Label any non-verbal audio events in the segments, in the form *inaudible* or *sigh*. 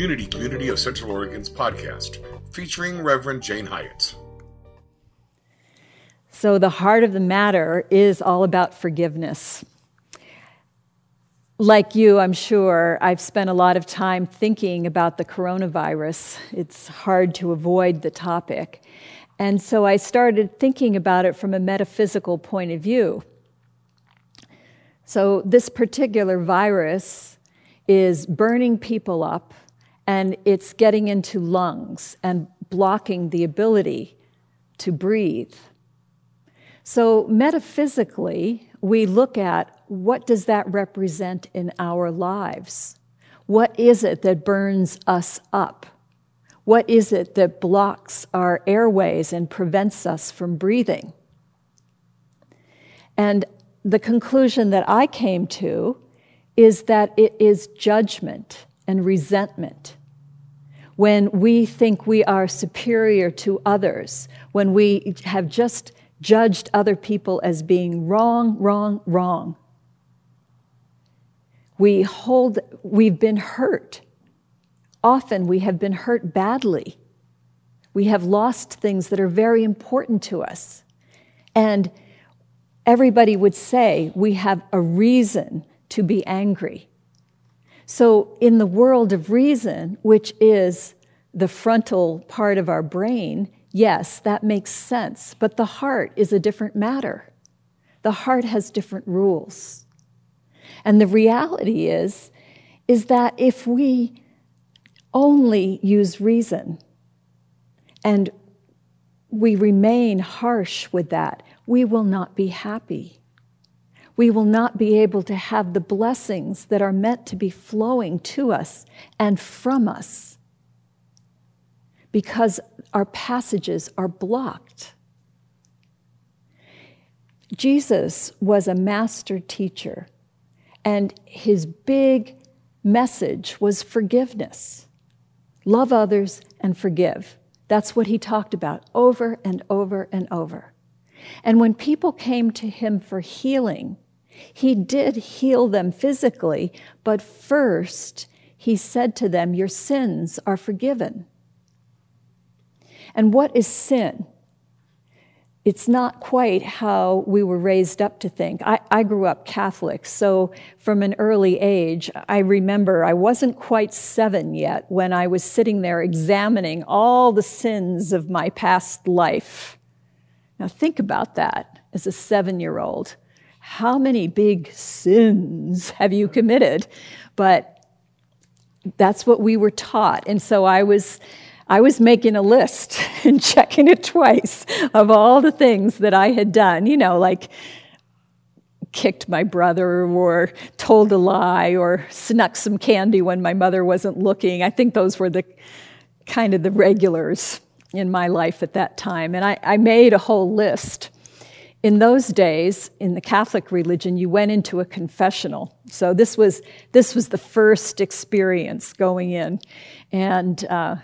Unity Community of Central Oregon's podcast, featuring Reverend Jane Hyatt. So, the heart of the matter is all about forgiveness. Like you, I'm sure, I've spent a lot of time thinking about the coronavirus. It's hard to avoid the topic. And so I started thinking about it from a metaphysical point of view. So, this particular virus is burning people up and it's getting into lungs and blocking the ability to breathe. So, metaphysically, we look at what does that represent in our lives? What is it that burns us up? What is it that blocks our airways and prevents us from breathing? And the conclusion that I came to is that it is judgment and resentment. When we think we are superior to others, when we have just judged other people as being wrong, wrong, wrong. We hold, we've been hurt. Often we have been hurt badly. We have lost things that are very important to us. And everybody would say we have a reason to be angry. So, in the world of reason, which is the frontal part of our brain, Yes, that makes sense, but the heart is a different matter. The heart has different rules. And the reality is is that if we only use reason and we remain harsh with that, we will not be happy. We will not be able to have the blessings that are meant to be flowing to us and from us because our passages are blocked. Jesus was a master teacher, and his big message was forgiveness. Love others and forgive. That's what he talked about over and over and over. And when people came to him for healing, he did heal them physically, but first he said to them, Your sins are forgiven. And what is sin? It's not quite how we were raised up to think. I, I, grew up Catholic, so from an early age, I remember I wasn't quite seven yet when I was sitting there examining all the sins of my past life. Now, think about that as a seven year old. How many big sins have you committed? But that's what we were taught. And so I was I was making a list *laughs* and checking it twice of all the things that I had done, you know, like kicked my brother or told a lie or snuck some candy when my mother wasn't looking. I think those were the kind of the regulars in my life at that time. And I, I made a whole list. In those days, in the Catholic religion, you went into a confessional. So this was this was the first experience going in, and uh,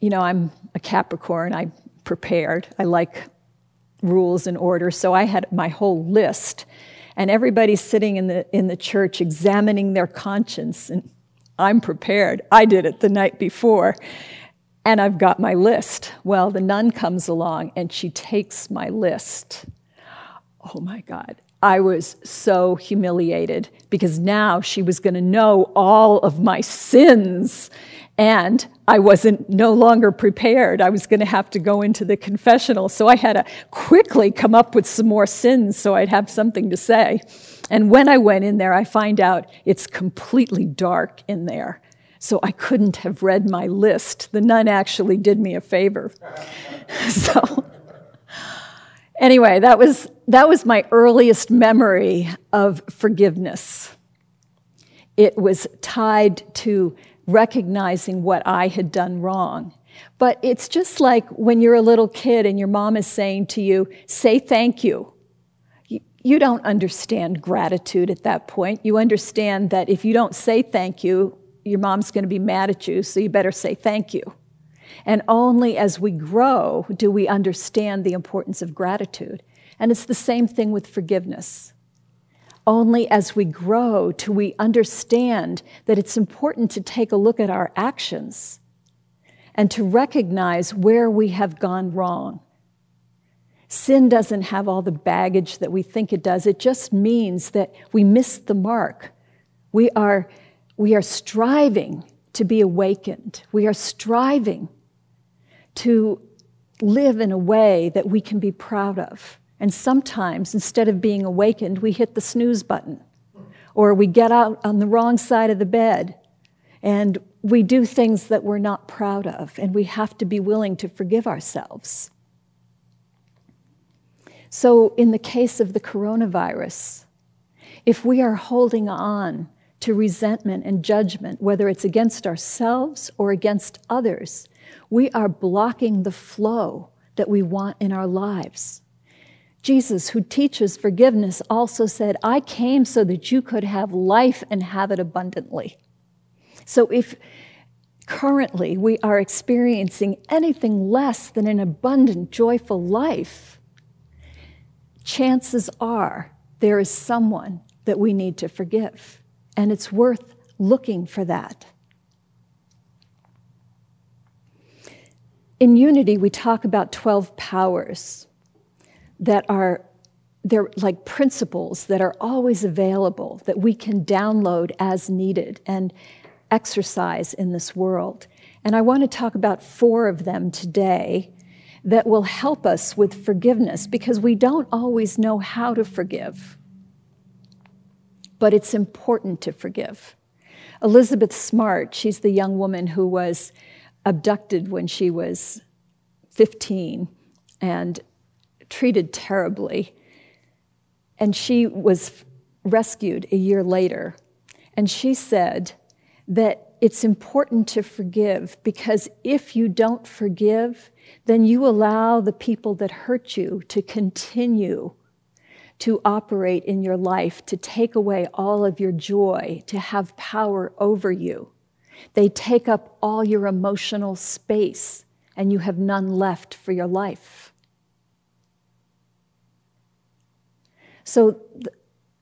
you know, I'm a Capricorn. I'm prepared. I like rules and order. So I had my whole list. And everybody's sitting in the, in the church examining their conscience. And I'm prepared. I did it the night before. And I've got my list. Well, the nun comes along and she takes my list. Oh my God. I was so humiliated because now she was going to know all of my sins. And I wasn't no longer prepared. I was going to have to go into the confessional. So I had to quickly come up with some more sins so I'd have something to say. And when I went in there, I find out it's completely dark in there. So I couldn't have read my list. The nun actually did me a favor. *laughs* so anyway, that was, that was my earliest memory of forgiveness. It was tied to recognizing what I had done wrong. But it's just like when you're a little kid and your mom is saying to you, say thank you. You don't understand gratitude at that point. You understand that if you don't say thank you, your mom's going to be mad at you, so you better say thank you. And only as we grow do we understand the importance of gratitude. And it's the same thing with forgiveness. Only as we grow do we understand that it's important to take a look at our actions and to recognize where we have gone wrong. Sin doesn't have all the baggage that we think it does. It just means that we missed the mark. We are, we are striving to be awakened. We are striving to live in a way that we can be proud of. And sometimes, instead of being awakened, we hit the snooze button, or we get out on the wrong side of the bed, and we do things that we're not proud of, and we have to be willing to forgive ourselves. So, in the case of the coronavirus, if we are holding on to resentment and judgment, whether it's against ourselves or against others, we are blocking the flow that we want in our lives. Jesus, who teaches forgiveness, also said, I came so that you could have life and have it abundantly. So if currently we are experiencing anything less than an abundant, joyful life, chances are there is someone that we need to forgive. And it's worth looking for that. In Unity, we talk about 12 powers that are they're like principles that are always available that we can download as needed and exercise in this world. And I want to talk about four of them today that will help us with forgiveness because we don't always know how to forgive. But it's important to forgive. Elizabeth Smart, she's the young woman who was abducted when she was 15 and treated terribly. And she was rescued a year later. And she said that it's important to forgive because if you don't forgive, then you allow the people that hurt you to continue to operate in your life, to take away all of your joy, to have power over you. They take up all your emotional space, and you have none left for your life. So,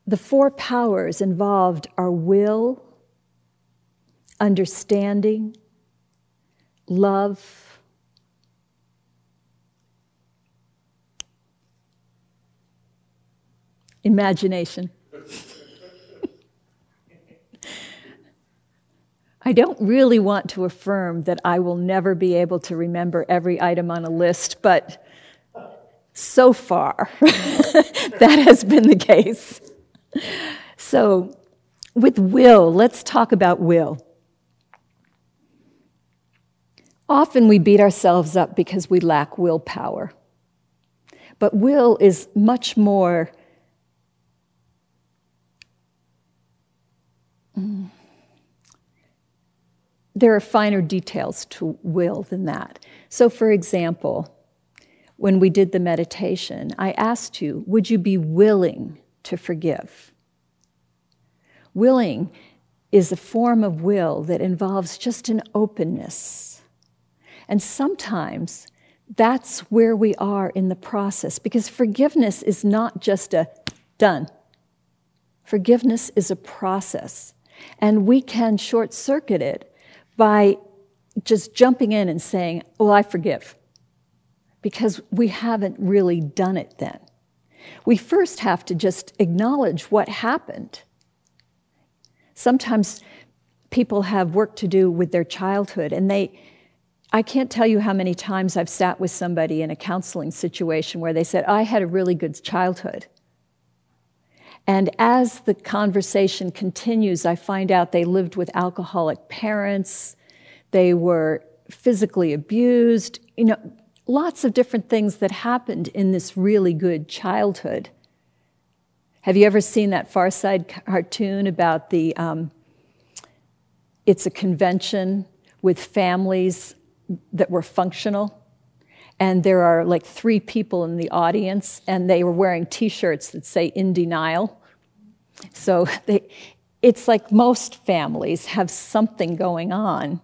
the four powers involved are will, understanding, love, imagination. I don't really want to affirm that I will never be able to remember every item on a list, but so far, *laughs* that has been the case. So, with will, let's talk about will. Often we beat ourselves up because we lack willpower. But will is much more. There are finer details to will than that. So, for example, when we did the meditation, I asked you, would you be willing to forgive? Willing is a form of will that involves just an openness. And sometimes that's where we are in the process because forgiveness is not just a done. Forgiveness is a process. And we can short circuit it by just jumping in and saying, Well, I forgive, because we haven't really done it then. We first have to just acknowledge what happened. Sometimes people have work to do with their childhood, and they, I can't tell you how many times I've sat with somebody in a counseling situation where they said, I had a really good childhood. And as the conversation continues, I find out they lived with alcoholic parents, they were physically abused, you know, lots of different things that happened in this really good childhood. Have you ever seen that Far Side cartoon about the? Um, it's a convention with families that were functional, and there are like three people in the audience, and they were wearing T-shirts that say "In Denial." So *laughs* they, it's like most families have something going on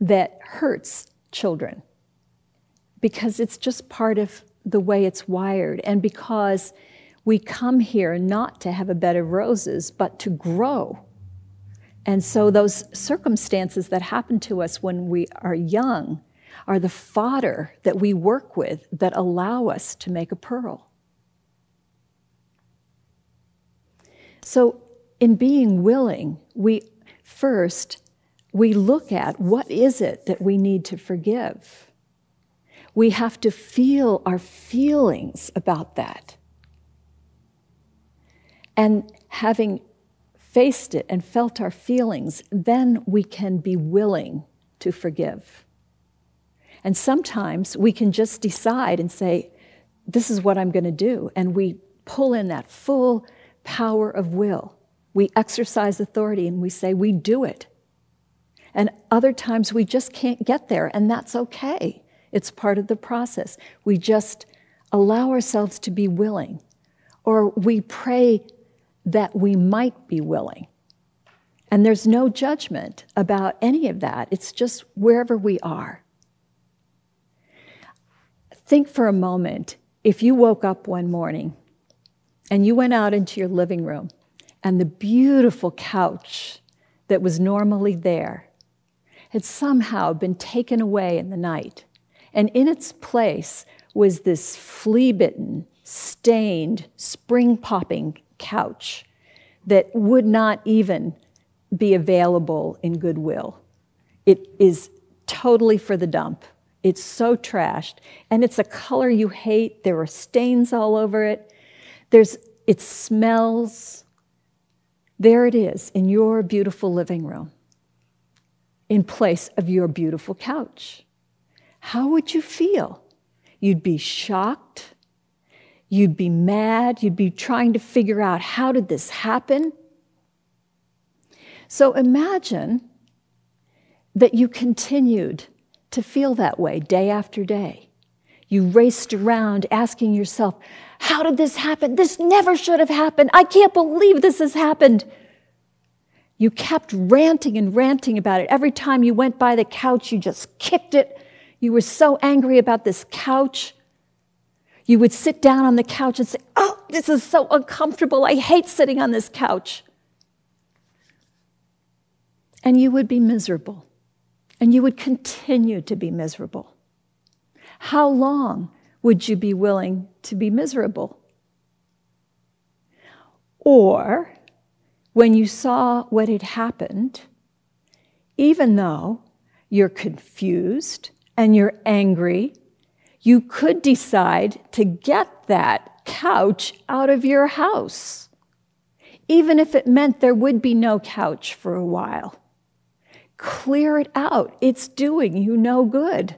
that hurts children because it's just part of the way it's wired and because We come here not to have a bed of roses, but to grow. And so, those circumstances that happen to us when we are young are the fodder that we work with that allow us to make a pearl. So, in being willing, we first we look at what is it that we need to forgive. We have to feel our feelings about that. And having faced it and felt our feelings, then we can be willing to forgive. And sometimes we can just decide and say, This is what I'm going to do. And we pull in that full power of will. We exercise authority and we say, We do it. And other times we just can't get there, and that's okay. It's part of the process. We just allow ourselves to be willing, or we pray that we might be willing. And there's no judgment about any of that. It's just wherever we are. Think for a moment if you woke up one morning and you went out into your living room and the beautiful couch that was normally there had somehow been taken away in the night, and in its place was this flea bitten, stained, spring popping couch that would not even be available in Goodwill. It is totally for the dump. It's so trashed, and it's a color you hate. There are stains all over it. There's, it smells. There it is in your beautiful living room, in place of your beautiful couch. How would you feel? You'd be shocked. You'd be mad. You'd be trying to figure out how did this happen? So imagine that you continued to feel that way day after day. You raced around asking yourself, How did this happen? This never should have happened. I can't believe this has happened. You kept ranting and ranting about it. Every time you went by the couch, you just kicked it. You were so angry about this couch. You would sit down on the couch and say, Oh, this is so uncomfortable. I hate sitting on this couch. And you would be miserable and you would continue to be miserable. How long would you be willing to be miserable? Or when you saw what had happened, even though you're confused and you're angry, you could decide to get that couch out of your house, even if it meant there would be no couch for a while. Clear it out. It's doing you no good.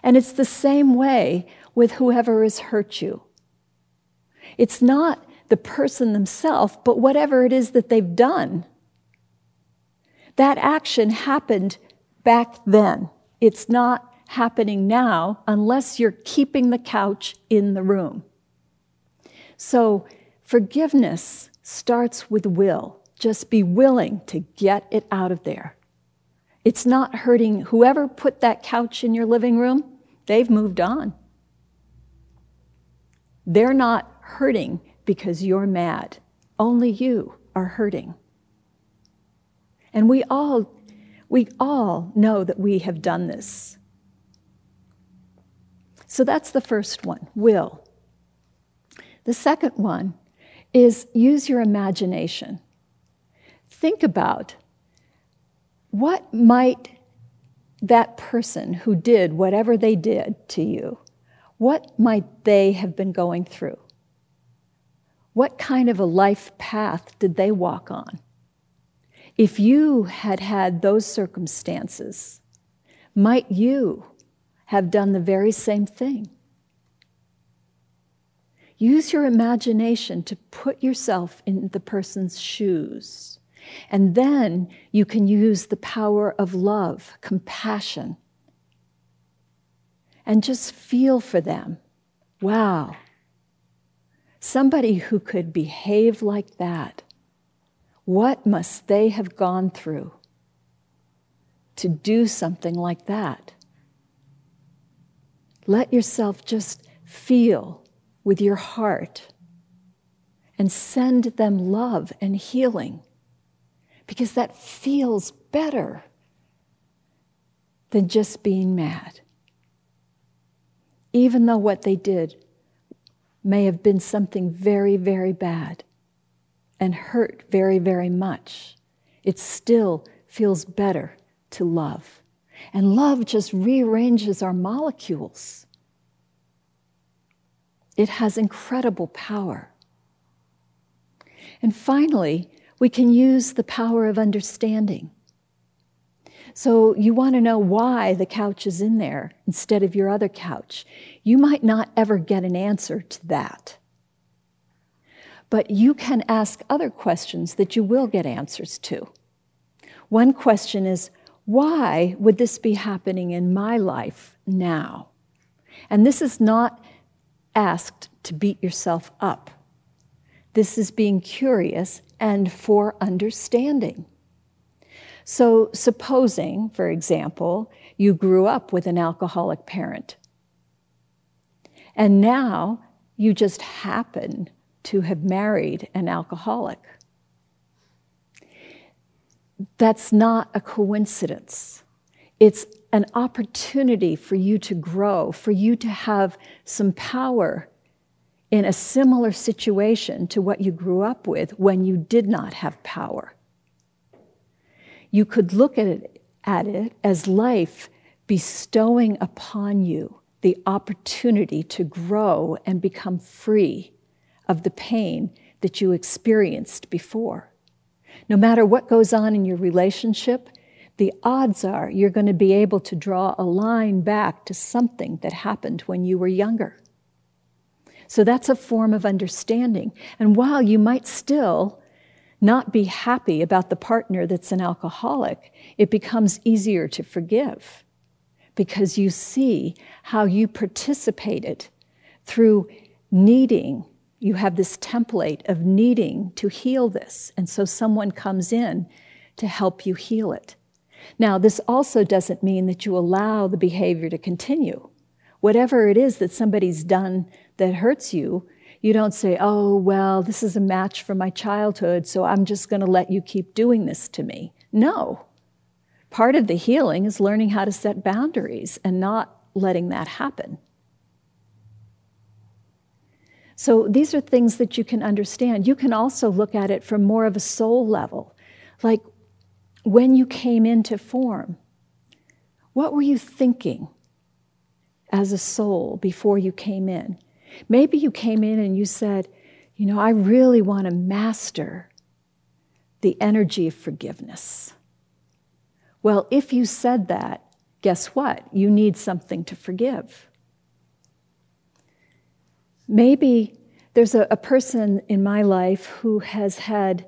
And it's the same way with whoever has hurt you. It's not the person themselves, but whatever it is that they've done. That action happened back then. It's not happening now unless you're keeping the couch in the room. So, forgiveness starts with will. Just be willing to get it out of there. It's not hurting whoever put that couch in your living room, they've moved on. They're not hurting because you're mad. Only you are hurting. And we all we all know that we have done this. So that's the first one, will. The second one is use your imagination. Think about what might that person who did whatever they did to you, what might they have been going through? What kind of a life path did they walk on? If you had had those circumstances, might you have done the very same thing? Use your imagination to put yourself in the person's shoes. And then you can use the power of love, compassion, and just feel for them. Wow. Somebody who could behave like that, what must they have gone through to do something like that? Let yourself just feel with your heart and send them love and healing because that feels better than just being mad. Even though what they did may have been something very, very bad and hurt very, very much, it still feels better to love. And love just rearranges our molecules. It has incredible power. And finally, we can use the power of understanding. So, you want to know why the couch is in there instead of your other couch. You might not ever get an answer to that. But you can ask other questions that you will get answers to. One question is why would this be happening in my life now? And this is not asked to beat yourself up. This is being curious and for understanding. So, supposing, for example, you grew up with an alcoholic parent, and now you just happen to have married an alcoholic. That's not a coincidence. It's an opportunity for you to grow, for you to have some power in a similar situation to what you grew up with when you did not have power. You could look at it, at it as life bestowing upon you the opportunity to grow and become free of the pain that you experienced before. No matter what goes on in your relationship, the odds are you're going to be able to draw a line back to something that happened when you were younger. So that's a form of understanding. And while you might still not be happy about the partner that's an alcoholic, it becomes easier to forgive because you see how you participated through needing. You have this template of needing to heal this. And so someone comes in to help you heal it. Now, this also doesn't mean that you allow the behavior to continue. Whatever it is that somebody's done that hurts you, you don't say, oh, well, this is a match from my childhood, so I'm just going to let you keep doing this to me. No. Part of the healing is learning how to set boundaries and not letting that happen. So these are things that you can understand. You can also look at it from more of a soul level. Like when you came into form, what were you thinking as a soul before you came in? Maybe you came in and you said, You know, I really want to master the energy of forgiveness. Well, if you said that, guess what? You need something to forgive. Maybe there's a, a, person in my life who has had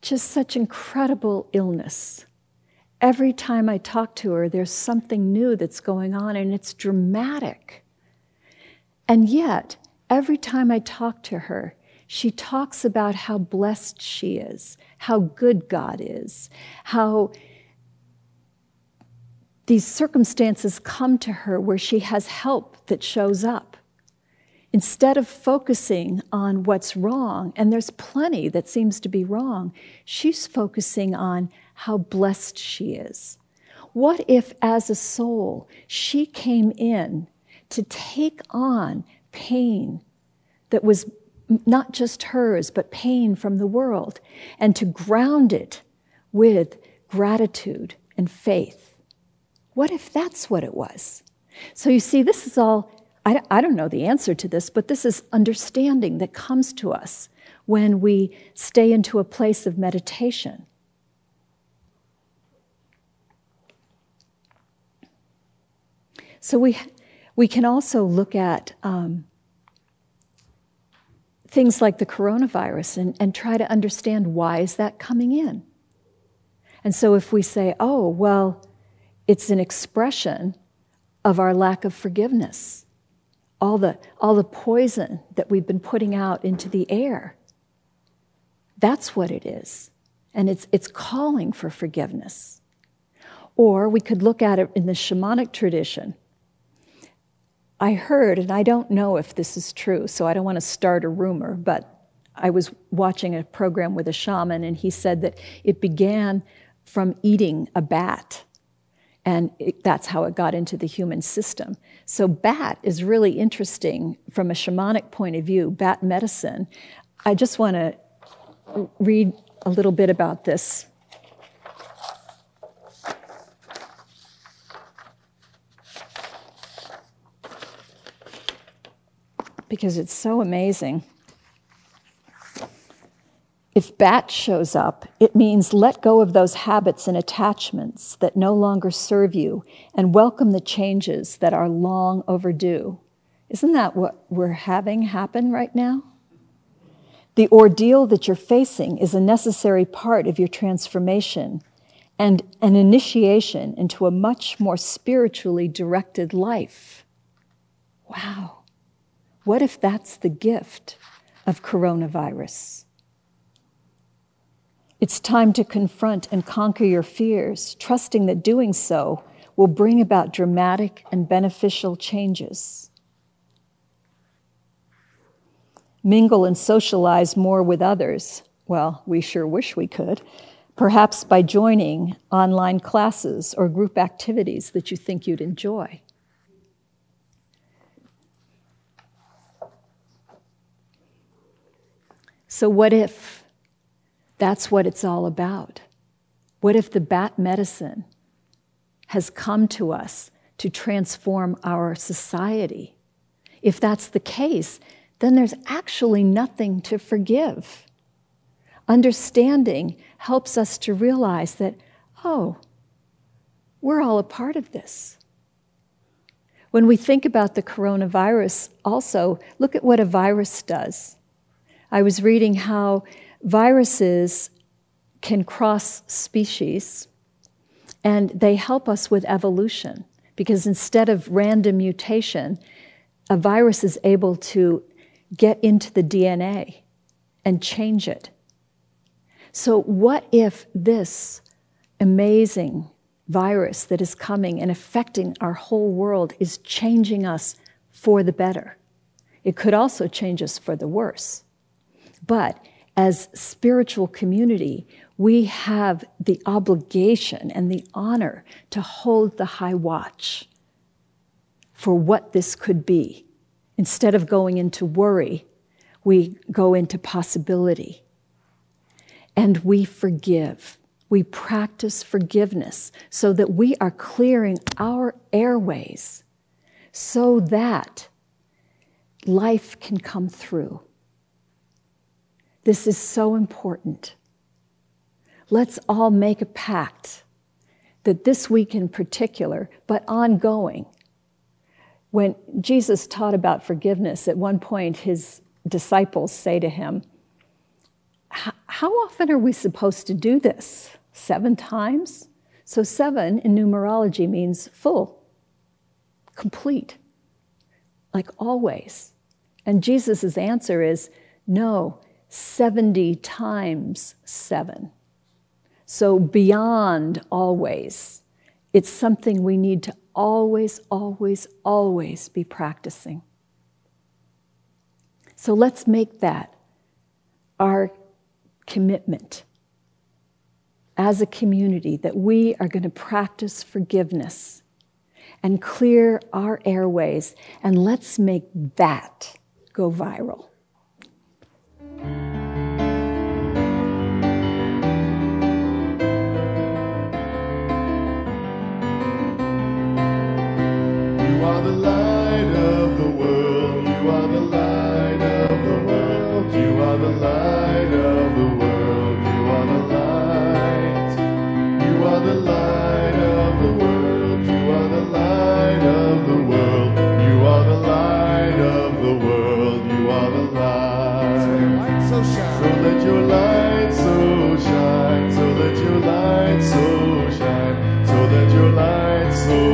just such incredible illness. Every time I talk to her, there's something new that's going on, and it's dramatic. And yet, every time I talk to her, she talks about how blessed she is, how good God is, how these circumstances come to her where she has help that shows up. Instead of focusing on what's wrong, and there's plenty that seems to be wrong, she's focusing on how blessed she is. What if, as a soul, she came in to take on pain that was not just hers, but pain from the world, and to ground it with gratitude and faith. What if that's what it was? So you see, this is all, I, I don't know the answer to this, but this is understanding that comes to us when we stay into a place of meditation. So we we can also look at um, things like the coronavirus and, and try to understand why is that coming in. And so if we say, oh, well, it's an expression of our lack of forgiveness, all the, all the poison that we've been putting out into the air. That's what it is. And it's, it's calling for forgiveness. Or we could look at it in the shamanic tradition I heard, and I don't know if this is true, so I don't want to start a rumor, but I was watching a program with a shaman, and he said that it began from eating a bat. And it, that's how it got into the human system. So, bat is really interesting from a shamanic point of view, bat medicine. I just want to read a little bit about this. Because it's so amazing. If bat shows up, it means let go of those habits and attachments that no longer serve you and welcome the changes that are long overdue. Isn't that what we're having happen right now? The ordeal that you're facing is a necessary part of your transformation and an initiation into a much more spiritually directed life. Wow. What if that's the gift of coronavirus? It's time to confront and conquer your fears, trusting that doing so will bring about dramatic and beneficial changes. Mingle and socialize more with others. Well, we sure wish we could. Perhaps by joining online classes or group activities that you think you'd enjoy. So, what if that's what it's all about. What if the bat medicine has come to us to transform our society? If that's the case, then there's actually nothing to forgive. Understanding helps us to realize that, oh, we're all a part of this. When we think about the coronavirus, also, look at what a virus does. I was reading how Viruses can cross species and they help us with evolution because instead of random mutation, a virus is able to get into the DNA and change it. So, what if this amazing virus that is coming and affecting our whole world is changing us for the better? It could also change us for the worse. But as spiritual community, we have the obligation and the honor to hold the high watch for what this could be. Instead of going into worry, we go into possibility. And we forgive. We practice forgiveness so that we are clearing our airways so that life can come through. This is so important. Let's all make a pact that this week in particular, but ongoing, when Jesus taught about forgiveness, at one point his disciples say to him, How often are we supposed to do this? Seven times? So, seven in numerology means full, complete, like always. And Jesus' answer is, No, 70 times 7. So beyond always. It's something we need to always, always, always be practicing. So let's make that our commitment as a community that we are going to practice forgiveness and clear our airways, and let's make that go viral. Are the light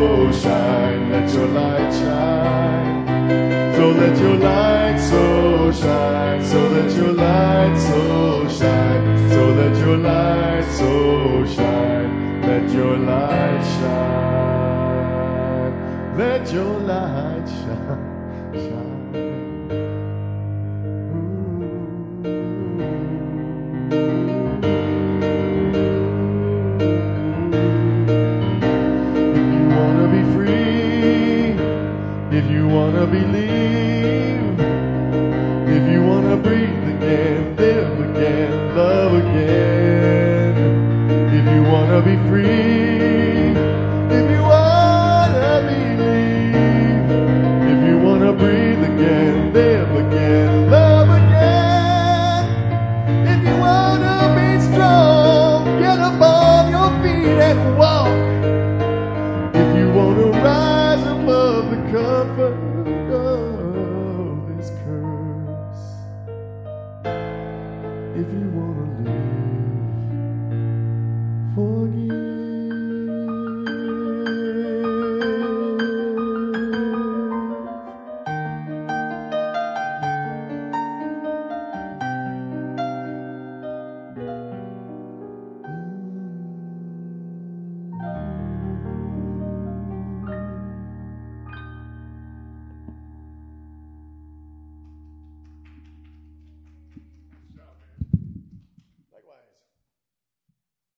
so shine. Let your light shine. So let your light so shine. So let your light so shine. So let your light so shine. Let your light shine. Let your light believe,